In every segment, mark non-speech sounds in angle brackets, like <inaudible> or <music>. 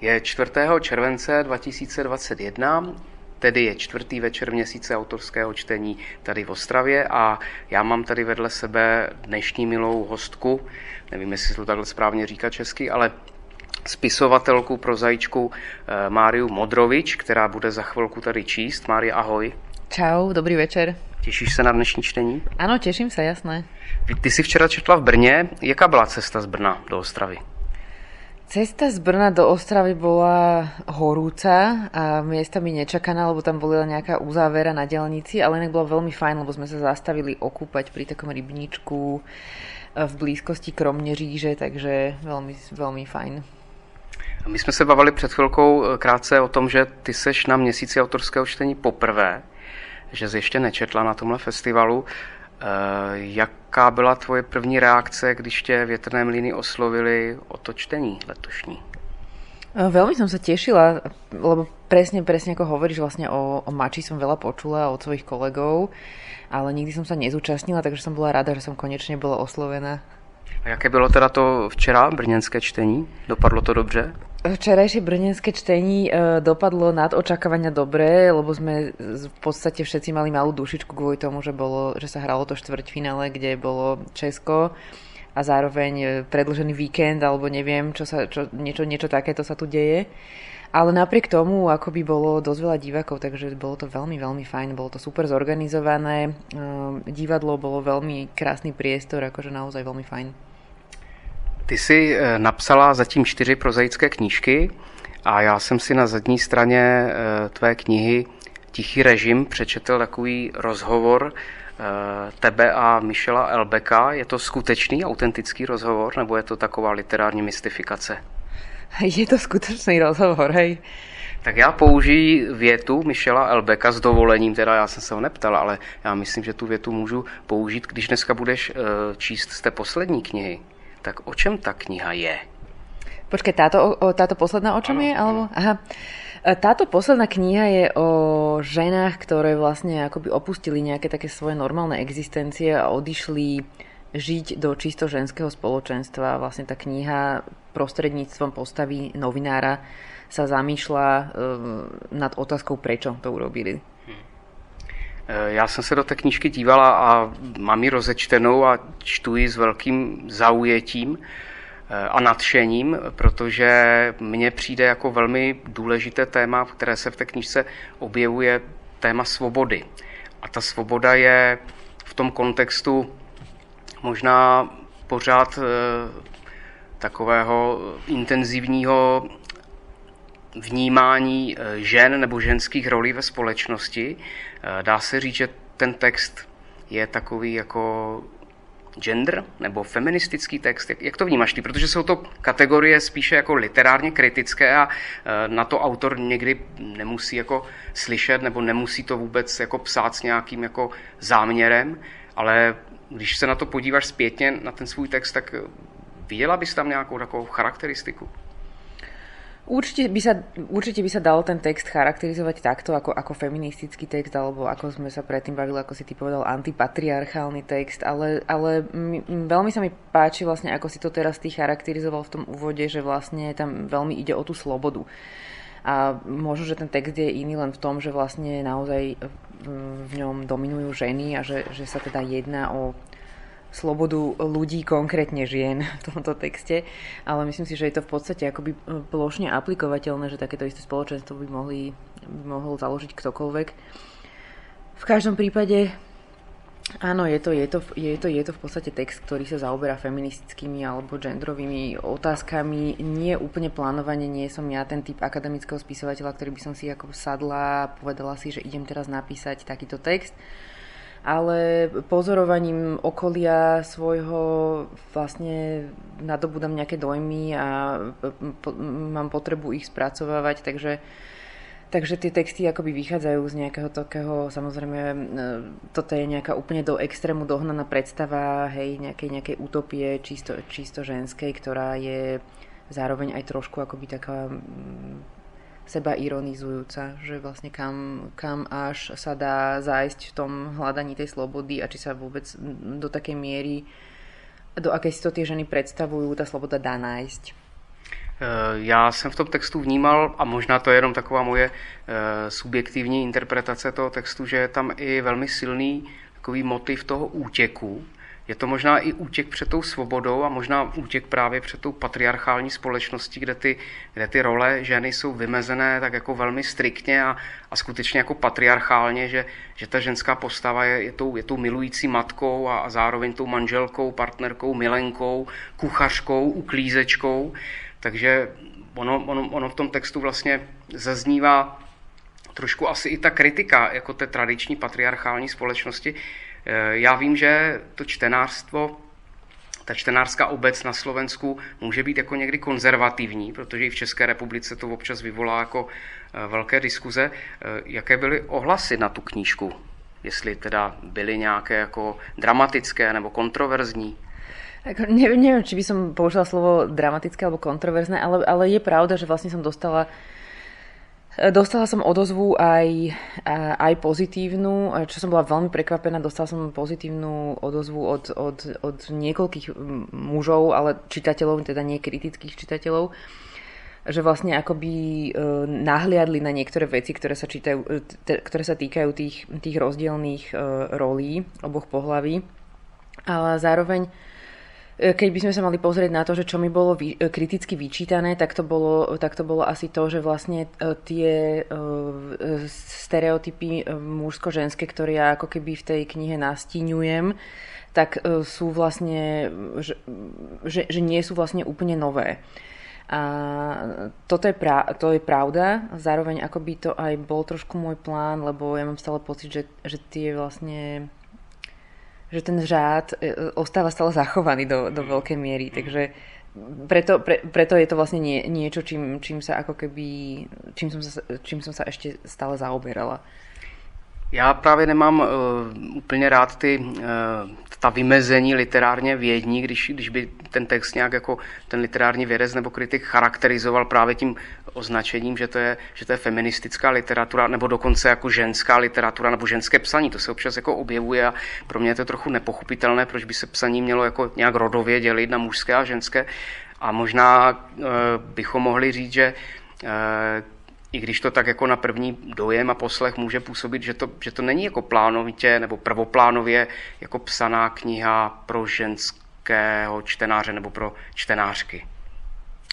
Je 4. července 2021, tedy je čtvrtý večer měsíce autorského čtení tady v Ostravě a já mám tady vedle sebe dnešní milou hostku, nevím, jestli to takhle správně říká česky, ale spisovatelku, prozaičku eh, Máriu Modrovič, která bude za chvilku tady číst. Mária, ahoj. Čau, dobrý večer. Těšíš se na dnešní čtení? Ano, těším se, jasné. Ty jsi včera četla v Brně. Jaká byla cesta z Brna do Ostravy? Cesta z Brna do Ostravy bola horúca a miestami nečakaná, lebo tam bola nejaká uzávera na dielnici, ale inak bola veľmi fajn, lebo sme sa zastavili okúpať pri takom rybníčku v blízkosti Kromneříže, takže veľmi, veľmi fajn. My jsme se bavili před chvilkou eh, krátce o tom, že ty seš na měsíci autorského čtení poprvé, že jsi ještě nečetla na tomhle festivalu. Eh, jaká byla tvoje první reakce, když tě větrné mlíny oslovili o to čtení letošní? Eh, veľmi som sa tešila, lebo presne, presne ako hovoríš, vlastne o, o mači som veľa počula od svojich kolegov, ale nikdy som sa nezúčastnila, takže som bola rada, že som konečne bola oslovená. A jaké bylo teda to včera brněnské čtení? Dopadlo to dobře? Včerajšie brněnské čtení e, dopadlo nad očakávania dobre, lebo sme v podstate všetci mali malú dušičku kvôli tomu, že, bolo, že sa hralo to štvrťfinále, kde bolo Česko a zároveň e, predlžený víkend, alebo neviem, čo sa, čo, niečo, niečo takéto sa tu deje. Ale napriek tomu, ako by bolo dosť veľa divákov, takže bolo to veľmi, veľmi fajn, bolo to super zorganizované, e, divadlo bolo veľmi krásny priestor, akože naozaj veľmi fajn. Ty jsi eh, napsala zatím čtyři prozaické knížky a já jsem si na zadní straně eh, tvé knihy Tichý režim přečetl takový rozhovor eh, tebe a Michela Elbeka. Je to skutečný, autentický rozhovor, nebo je to taková literární mystifikace? Je to skutečný rozhovor, hej. Tak já použiji větu Michela Elbeka s dovolením, teda já jsem se ho neptal, ale já myslím, že tu větu můžu použít, když dneska budeš číst z té poslední knihy. Tak o čem tá kniha je? Počkej, táto, o, táto posledná o čom ano. je? Alebo? Aha. E, táto posledná kniha je o ženách, ktoré vlastne akoby opustili nejaké také svoje normálne existencie a odišli žiť do čisto ženského spoločenstva. Vlastne tá kniha prostredníctvom postavy novinára sa zamýšľa e, nad otázkou, prečo to urobili. Eh, já jsem se do té knížky dívala a mám ji rozečtenou a čtu ji s velkým zaujetím eh, a nadšením, protože mně přijde jako velmi důležité téma, které se v té knížce objevuje, téma svobody. A ta svoboda je v tom kontextu možná pořád eh, takového intenzivního vnímání žen nebo ženských rolí ve společnosti, Eh, dá se říct, že ten text je takový jako gender nebo feministický text? Jak, jak to vnímáš ty? Protože jsou to kategorie spíše jako literárně kritické a eh, na to autor někdy nemusí jako slyšet nebo nemusí to vůbec jako psát s nějakým jako záměrem, ale když se na to podíváš zpětně na ten svůj text, tak viděla bys tam nějakou takovou charakteristiku? Určite by, sa, určite by sa dal ten text charakterizovať takto ako, ako feministický text, alebo ako sme sa predtým bavili, ako si ty povedal, antipatriarchálny text, ale, ale m, veľmi sa mi páči vlastne, ako si to teraz ty charakterizoval v tom úvode, že vlastne tam veľmi ide o tú slobodu. A možno, že ten text je iný len v tom, že vlastne naozaj v ňom dominujú ženy a že, že sa teda jedná o slobodu ľudí, konkrétne žien <laughs> v tomto texte, ale myslím si, že je to v podstate akoby e, plošne aplikovateľné, že takéto isté spoločenstvo by, mohli, by mohol založiť ktokoľvek. V každom prípade Áno, je to, je, to, je, to, je to v podstate text, ktorý sa zaoberá feministickými alebo genderovými otázkami. Nie úplne plánovane, nie som ja ten typ akademického spisovateľa, ktorý by som si ako sadla povedala si, že idem teraz napísať takýto text ale pozorovaním okolia svojho vlastne nadobudám nejaké dojmy a mám potrebu ich spracovávať, takže Takže tie texty akoby vychádzajú z nejakého takého, samozrejme, e, toto je nejaká úplne do extrému dohnaná predstava, hej, nejakej, nejakej utopie čisto, čisto ženskej, ktorá je zároveň aj trošku akoby taká seba ironizujúca, že vlastne kam, kam až sa dá zájsť v tom hľadaní tej slobody a či sa vôbec do takej miery, do akej si to tie ženy predstavujú, tá sloboda dá nájsť. Já jsem v tom textu vnímal, a možná to je jenom taková moje subjektivní interpretace toho textu, že je tam i velmi silný takový motiv toho útěku, je to možná i útěk před tou svobodou a možná útěk právě před tou patriarchální společností, kde ty, kde ty role ženy jsou vymezené tak jako velmi striktně a, a skutečně jako patriarchálně, že, že ta ženská postava je, je, tou, je tou milující matkou a, a zároveň tou manželkou, partnerkou, milenkou, kuchařkou, uklízečkou. Takže ono, ono, ono v tom textu vlastně zaznívá trošku asi i ta kritika jako té tradiční patriarchální společnosti, já vím, že to čtenářstvo, ta čtenářská obec na Slovensku může být jako někdy konzervativní, protože i v České republice to občas vyvolá jako eh, velké diskuze. Eh, jaké byly ohlasy na tu knížku? Jestli teda byly nějaké jako dramatické nebo kontroverzní? Ako, neviem, neviem, či by som použila slovo dramatické alebo kontroverzné, ale, ale je pravda, že vlastne som dostala Dostala som odozvu aj, aj pozitívnu, čo som bola veľmi prekvapená. Dostala som pozitívnu odozvu od, od, od niekoľkých mužov, ale čitateľov, teda nie kritických čitateľov, že vlastne akoby e, nahliadli na niektoré veci, ktoré sa, čítajú, ktoré sa týkajú tých, tých rozdielných e, rolí oboch pohlaví. Ale zároveň keď by sme sa mali pozrieť na to, že čo mi bolo vy, e, kriticky vyčítané, tak to, bolo, tak to bolo asi to, že vlastne e, tie stereotypy mužsko-ženské, ktoré ja ako keby v tej knihe nastíňujem, tak sú vlastne, že, že, že nie sú vlastne úplne nové. A toto je, pra, to je pravda, zároveň akoby to aj bol trošku môj plán, lebo ja mám stále pocit, že, že tie vlastne že ten řád e, ostáva stále zachovaný do, do veľkej miery, takže preto, pre, preto je to vlastne nie, niečo, čím, čím sa ako keby, čím som sa, čím som sa ešte stále zaoberala. Já právě nemám uh, úplně rád ty, uh, ta vymezení literárně vědní, když, když by ten text nějak jako ten literární vědec nebo kritik charakterizoval právě tím označením, že to, je, že to je feministická literatura nebo dokonce jako ženská literatura nebo ženské psaní. To se občas jako objevuje a pro mě je to trochu nepochopitelné, proč by se psaní mělo jako nějak rodově dělit na mužské a ženské. A možná uh, bychom mohli říct, že uh, i když to tak jako na první dojem a poslech může působit, že to, že to není jako plánovitě nebo prvoplánově jako psaná kniha pro ženského čtenáře nebo pro čtenářky.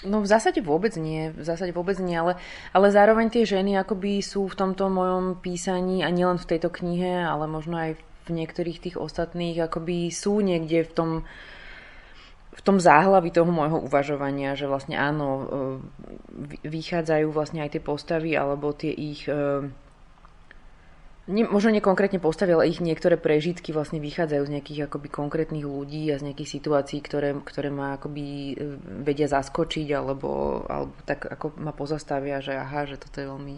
No v zásade vôbec nie, v zásade vôbec nie, ale, ale zároveň tie ženy akoby sú v tomto mojom písaní a nielen v tejto knihe, ale možno aj v niektorých tých ostatných akoby sú niekde v tom v tom záhlaví toho môjho uvažovania, že vlastne áno, e, vychádzajú vlastne aj tie postavy alebo tie ich e, ne, možno nie konkrétne postavy, ale ich niektoré prežitky vlastne vychádzajú z nejakých akoby konkrétnych ľudí a z nejakých situácií, ktoré, ktoré ma akoby e, vedia zaskočiť alebo, alebo tak ako ma pozastavia, že aha, že toto je veľmi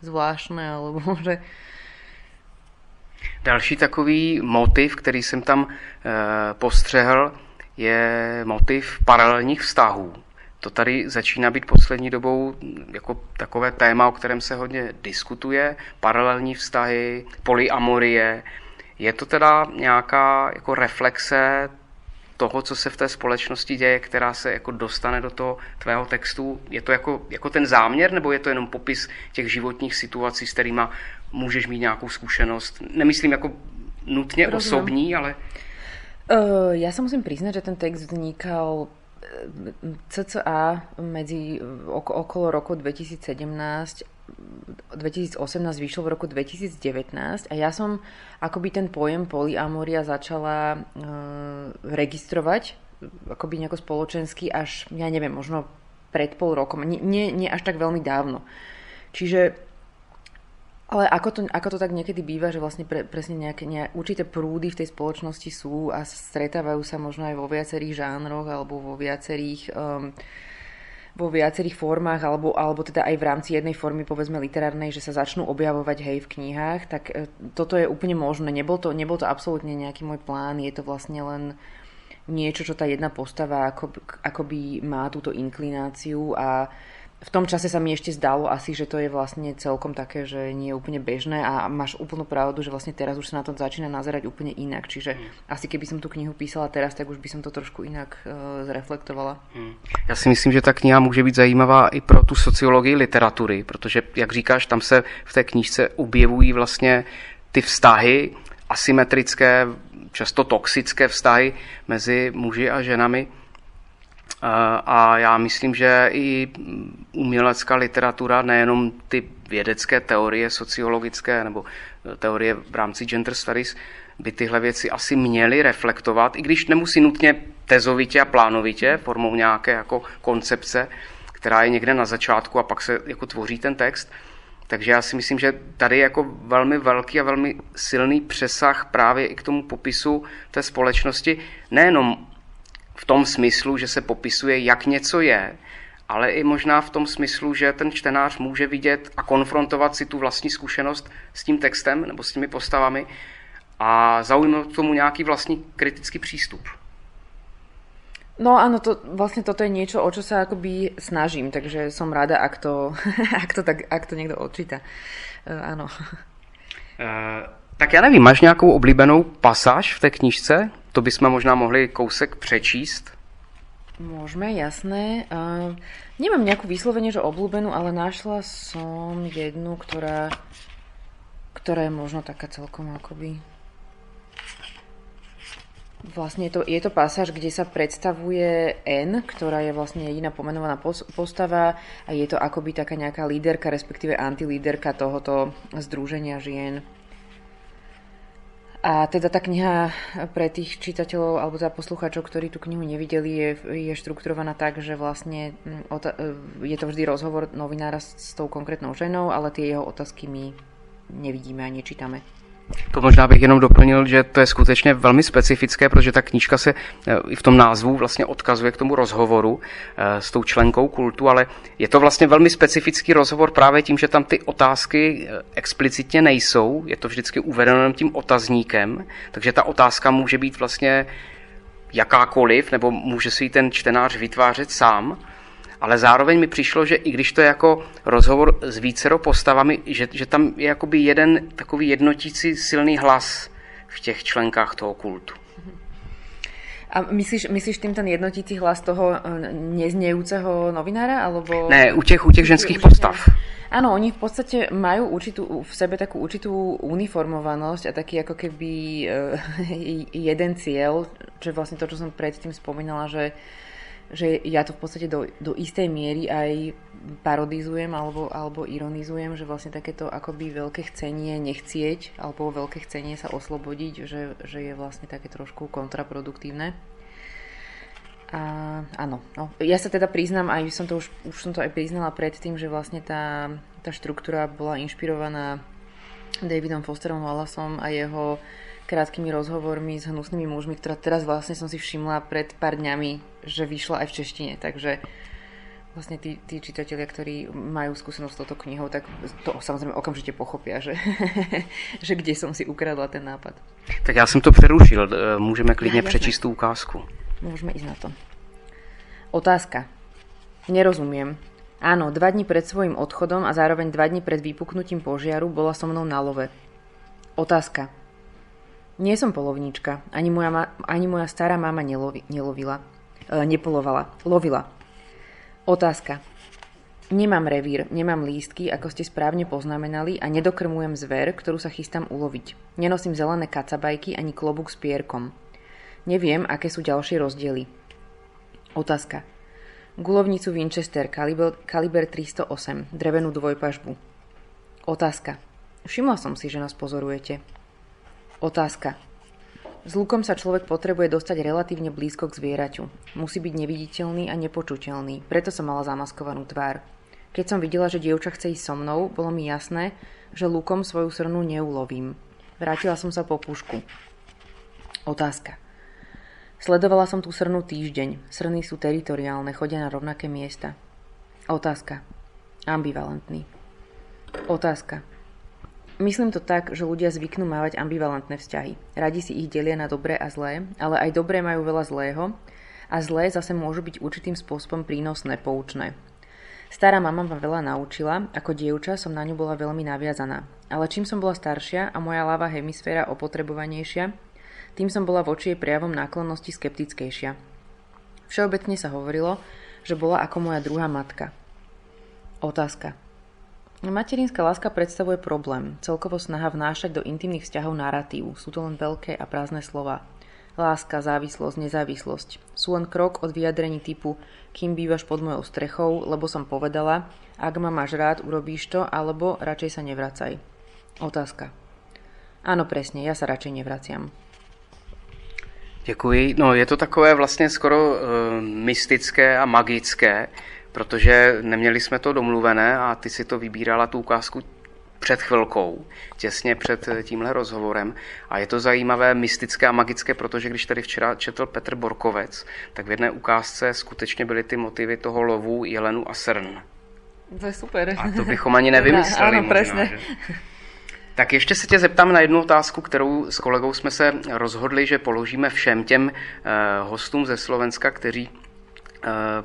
zvláštne alebo <laughs> že Další takový motiv, který jsem tam e, postřehl, je motiv paralelních vztahů. To tady začíná být poslední dobou jako takové téma, o kterém se hodně diskutuje. Paralelní vztahy, polyamorie. Je to teda nějaká jako reflexe toho, co se v té společnosti děje, která se jako dostane do toho tvého textu? Je to jako, jako ten záměr, nebo je to jenom popis těch životních situací, s kterými můžeš mít nějakou zkušenost? Nemyslím jako nutně Rozumím. osobní, ale... Ja sa musím priznať, že ten text vznikal cca medzi okolo roku 2017 2018 vyšiel v roku 2019 a ja som akoby ten pojem polyamoria začala uh, registrovať akoby nejako spoločensky až, ja neviem, možno pred pol rokom, nie, nie, nie až tak veľmi dávno. Čiže ale ako to, ako to tak niekedy býva, že vlastne pre, presne nejaké, nejaké určité prúdy v tej spoločnosti sú a stretávajú sa možno aj vo viacerých žánroch alebo vo viacerých um, vo viacerých formách, alebo, alebo teda aj v rámci jednej formy, povedzme literárnej, že sa začnú objavovať hej v knihách, tak e, toto je úplne možné. Nebol to, nebol to absolútne nejaký môj plán, je to vlastne len niečo, čo tá jedna postava ako, akoby má túto inklináciu a v tom čase sa mi ešte zdalo asi, že to je vlastne celkom také, že nie je úplne bežné a máš úplnú pravdu, že vlastne teraz už sa na to začína nazerať úplne inak. Čiže mm. asi keby som tú knihu písala teraz, tak už by som to trošku inak uh, zreflektovala. Mm. Já si myslím, že ta kniha může být zajímavá i pro tu sociologii literatury, protože, jak říkáš, tam se v té knížce objevují vlastně ty vztahy, asymetrické, často toxické vztahy mezi muži a ženami a já myslím, že i umělecká literatura, nejenom ty vědecké teorie sociologické nebo teorie v rámci gender studies, by tyhle věci asi měly reflektovat, i když nemusí nutně tezovitě a plánovitě, formou nějaké jako koncepce, která je někde na začátku a pak se jako tvoří ten text. Takže já si myslím, že tady je jako velmi velký a velmi silný přesah právě i k tomu popisu té společnosti, nejenom v tom smyslu, že se popisuje, jak něco je, ale i možná v tom smyslu, že ten čtenář může vidět a konfrontovat si tu vlastní zkušenost s tím textem nebo s těmi postavami a zaujmout tomu nějaký vlastní kritický přístup. No áno, to, vlastne toto je niečo, o čo sa akoby snažím, takže som rada, ak to, <laughs> ak to, tak, ak to niekto odčíta. Uh, áno. Uh, tak já nevím, máš nějakou oblíbenou pasáž v té knižce, to bychom možná mohli kousek přečíst. Môžeme, jasné. Uh, nemám nejakú vyslovene, že obľúbenú, ale našla som jednu, ktorá, ktorá je možno taká celkom akoby... Vlastne je to, je to pasáž, kde sa predstavuje N, ktorá je vlastne jediná pomenovaná postava a je to akoby taká nejaká líderka, respektíve antilíderka tohoto združenia žien. A teda tá kniha pre tých čitateľov alebo za poslucháčov, ktorí tú knihu nevideli, je, je štrukturovaná tak, že vlastne mm, je to vždy rozhovor novinára s tou konkrétnou ženou, ale tie jeho otázky my nevidíme a nečítame. To možná bych jenom doplnil, že to je skutečně velmi specifické, protože ta knížka se eh, i v tom názvu vlastně odkazuje k tomu rozhovoru eh, s tou členkou kultu, ale je to vlastně velmi specifický rozhovor právě tím, že tam ty otázky eh, explicitně nejsou, je to vždycky uvedeno tím otazníkem, takže ta otázka může být vlastně jakákoliv, nebo může si ji ten čtenář vytvářet sám ale zároveň mi přišlo, že i když to je jako rozhovor s vícero postavami, že, že tam je jakoby jeden takový jednotící silný hlas v těch členkách toho kultu. A myslíš, myslíš tým ten jednotící hlas toho eh, neznejúceho novinára? Alebo... Ne, u těch, u těch ženských postav. Áno, oni v podstate majú určitú, v sebe takú určitú uniformovanosť a taký ako keby uh, <laughs> jeden cieľ, čo je vlastne to, čo som predtým spomínala, že že ja to v podstate do, do istej miery aj parodizujem alebo, alebo ironizujem, že vlastne takéto akoby veľké chcenie nechcieť alebo veľké chcenie sa oslobodiť, že, že je vlastne také trošku kontraproduktívne. A áno, no. ja sa teda priznám, aj som to už, už som to aj priznala predtým, že vlastne tá, tá štruktúra bola inšpirovaná Davidom Fosterom Wallaceom a jeho krátkými rozhovormi s hnusnými mužmi, ktorá teraz vlastne som si všimla pred pár dňami, že vyšla aj v češtine, takže vlastne tí, tí čitatelia, ktorí majú skúsenosť s touto knihou, tak to samozrejme okamžite pochopia, že, <laughs> že kde som si ukradla ten nápad. Tak já jsem to přerušil, e, můžeme klidně ja, přečíst tú ukázku. Môžeme ísť na to. Otázka. Nerozumiem. Áno, dva dní pred svojim odchodom a zároveň dva dní pred vypuknutím požiaru bola so mnou na love. Otázka. Nie som polovníčka. Ani moja, ani moja stará mama nelovi- nelovila. E, nepolovala. Lovila. Otázka. Nemám revír, nemám lístky, ako ste správne poznamenali a nedokrmujem zver, ktorú sa chystám uloviť. Nenosím zelené kacabajky ani klobúk s pierkom. Neviem, aké sú ďalšie rozdiely. Otázka. Gulovnicu Winchester kaliber, kaliber 308, drevenú dvojpažbu. Otázka. Všimla som si, že nás pozorujete. Otázka. S lukom sa človek potrebuje dostať relatívne blízko k zvieraťu. Musí byť neviditeľný a nepočuteľný, preto som mala zamaskovanú tvár. Keď som videla, že dievča chce ísť so mnou, bolo mi jasné, že lukom svoju srnu neulovím. Vrátila som sa po pušku. Otázka. Sledovala som tú srnu týždeň. Srny sú teritoriálne, chodia na rovnaké miesta. Otázka. Ambivalentný. Otázka. Myslím to tak, že ľudia zvyknú mávať ambivalentné vzťahy. Radi si ich delia na dobré a zlé, ale aj dobré majú veľa zlého a zlé zase môžu byť určitým spôsobom prínosné, poučné. Stará mama ma veľa naučila, ako dievča som na ňu bola veľmi naviazaná. Ale čím som bola staršia a moja ľava hemisféra opotrebovanejšia, tým som bola voči jej prejavom náklonnosti skeptickejšia. Všeobecne sa hovorilo, že bola ako moja druhá matka. Otázka. Materinská láska predstavuje problém, celkovo snaha vnášať do intimných vzťahov narratívu. Sú to len veľké a prázdne slova. Láska, závislosť, nezávislosť. Sú len krok od vyjadrení typu kým bývaš pod mojou strechou, lebo som povedala, ak ma máš rád, urobíš to, alebo radšej sa nevracaj. Otázka. Áno, presne, ja sa radšej nevraciam. Děkuji. No, je to takové vlastně skoro e, mystické a magické, protože neměli jsme to domluvené a ty si to vybírala tu ukázku před chvilkou, těsně před eh, tímhle rozhovorem. A je to zajímavé, mystické a magické, protože když tady včera četl Petr Borkovec, tak v jedné ukázce skutečně byly ty motivy toho lovu, jelenu a srn. To je super. A to bychom ani nevymysleli <laughs> možná, že? Tak ještě se tě zeptám na jednu otázku, kterou s kolegou jsme se rozhodli, že položíme všem těm uh, hostům ze Slovenska, kteří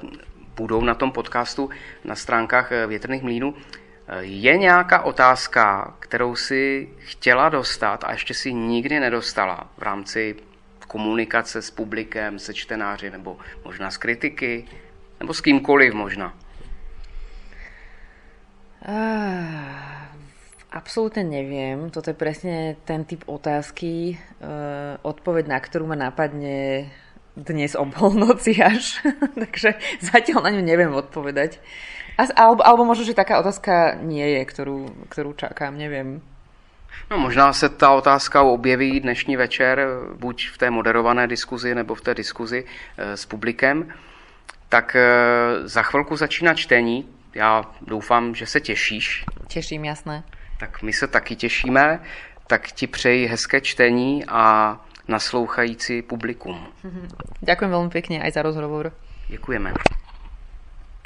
uh, budou na tom podcastu na stránkách Větrných mlínů. Je nějaká otázka, kterou si chtěla dostat a ještě si nikdy nedostala v rámci komunikace s publikem, se čtenáři, nebo možná s kritiky, nebo s kýmkoliv možná? Ah, absolútne neviem. Toto je presne ten typ otázky, uh, odpoveď na ktorú ma napadne dnes o polnoci až. <laughs> Takže zatiaľ na ňu neviem odpovedať. Alebo, alebo možno, že taká otázka nie je, ktorú, ktorú čakám, neviem. No možná se ta otázka objeví dnešní večer, buď v té moderované diskuzi, nebo v té diskuzi e, s publikem. Tak e, za chvilku začíná čtení. Já doufám, že se těšíš. Těším, jasné. Tak my se taky těšíme. Tak ti přeji hezké čtení a naslouchající publikum. Ďakujem veľmi pekne aj za rozhovor. Děkujeme.